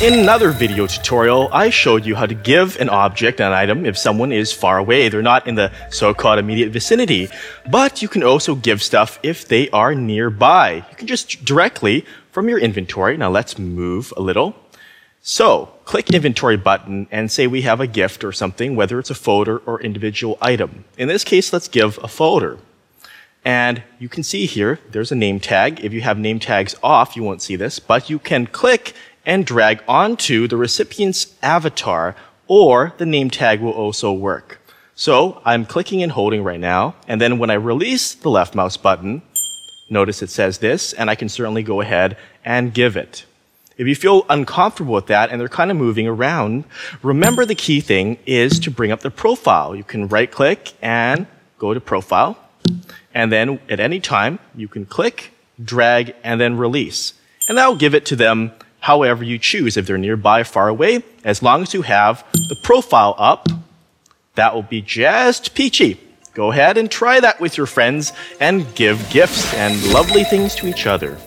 In another video tutorial, I showed you how to give an object, an item, if someone is far away. They're not in the so-called immediate vicinity. But you can also give stuff if they are nearby. You can just directly from your inventory. Now let's move a little. So, click inventory button and say we have a gift or something, whether it's a folder or individual item. In this case, let's give a folder. And you can see here, there's a name tag. If you have name tags off, you won't see this, but you can click and drag onto the recipient's avatar, or the name tag will also work. So I'm clicking and holding right now, and then when I release the left mouse button, notice it says this, and I can certainly go ahead and give it. If you feel uncomfortable with that and they're kind of moving around, remember the key thing is to bring up the profile. You can right click and go to profile. And then at any time, you can click, drag, and then release. And that will give it to them however you choose. If they're nearby, far away, as long as you have the profile up, that will be just peachy. Go ahead and try that with your friends and give gifts and lovely things to each other.